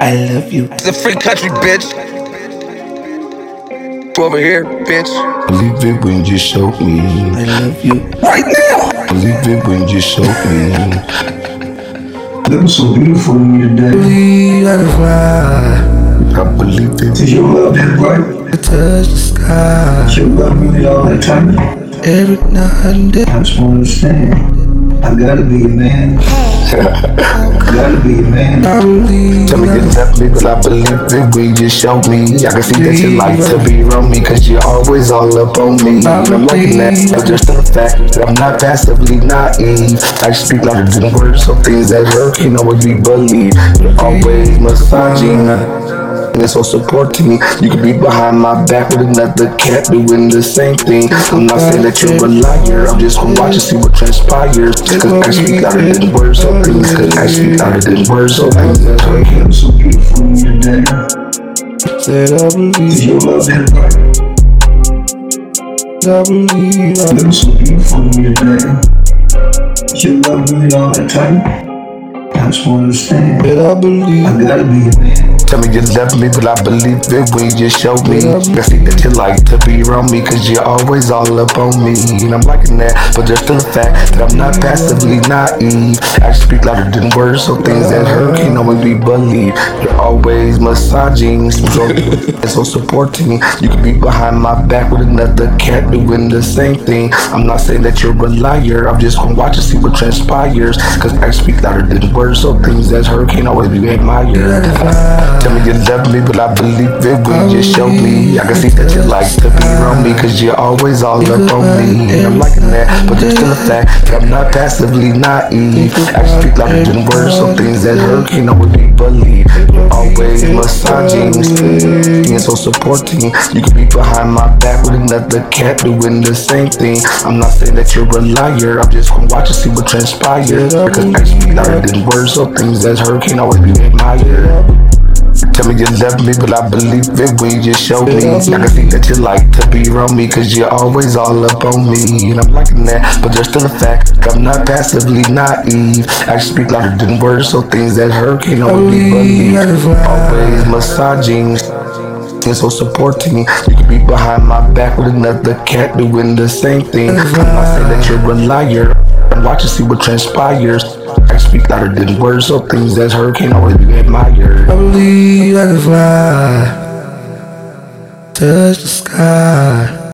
I love you. It's a free country, bitch. Over here, bitch. Believe it when you show me. I love you. Right now. Believe it when you show me. That was so beautiful to me today. Believe I can fly. I believe it. Did you love that bright? I touch the sky. Did your love me all the time? Every night and day. I just want to understand. I gotta be a man. I gotta be a man. Believe Tell me you love me, but I believe it We just show me. I can see that you like to be around me, cause you're always all up on me. I'm liking that, but just the fact that I'm not passively naive. I speak louder than words, so things that hurt can always be believed. You're always massaging. And so supporting me You could be behind my back with another cat doing the same thing. I'm not saying that you're a liar. I'm just gonna watch and see what transpires. Cause I speak louder than words, so things. Cause I speak louder than words, so things. That's what That was so beautiful to me today. said I Did believe. your love that bright? I believe. That was so beautiful to me today. Did your love me all the time? I just want to understand. That I believe. I gotta be a man. Tell me you love me, but I believe it when you just show me. I see that you like to be around me, cause you're always all up on me. And I'm liking that, but just the fact that I'm not passively naive. I speak louder than words, so things that hurt can always be believed. You're always massaging, so, so supporting. You could be behind my back with another cat doing the same thing. I'm not saying that you're a liar, I'm just gonna watch and see what transpires. Cause I speak louder than words, so things that hurt can't always be admired. Tell me you love me, but I believe it when you show me. I can see that you like to be around me, cause you're always all up on me. And I'm liking that, but just the fact that I'm not passively naive. I speak louder than words, so things that hurt can't always be believed. You're always massaging, being so supporting. You could be behind my back with another cat doing the same thing. I'm not saying that you're a liar, I'm just gonna watch and see what transpires. Because I speak louder than words, so things that hurt can always be admired. Tell me you love me, but I believe it when you show me. I can see that you like to be around me, cause you're always all up on me. And I'm liking that, but just in the fact that I'm not passively naive. I speak louder than words, so things that hurt can always be believed. Always massaging. And so supporting, you could be behind my back with another cat doing the same thing. I say that you're a liar. I'm watching see what transpires. I speak louder than words, so things that hurt can always be admired. I believe I can fly. Touch the sky.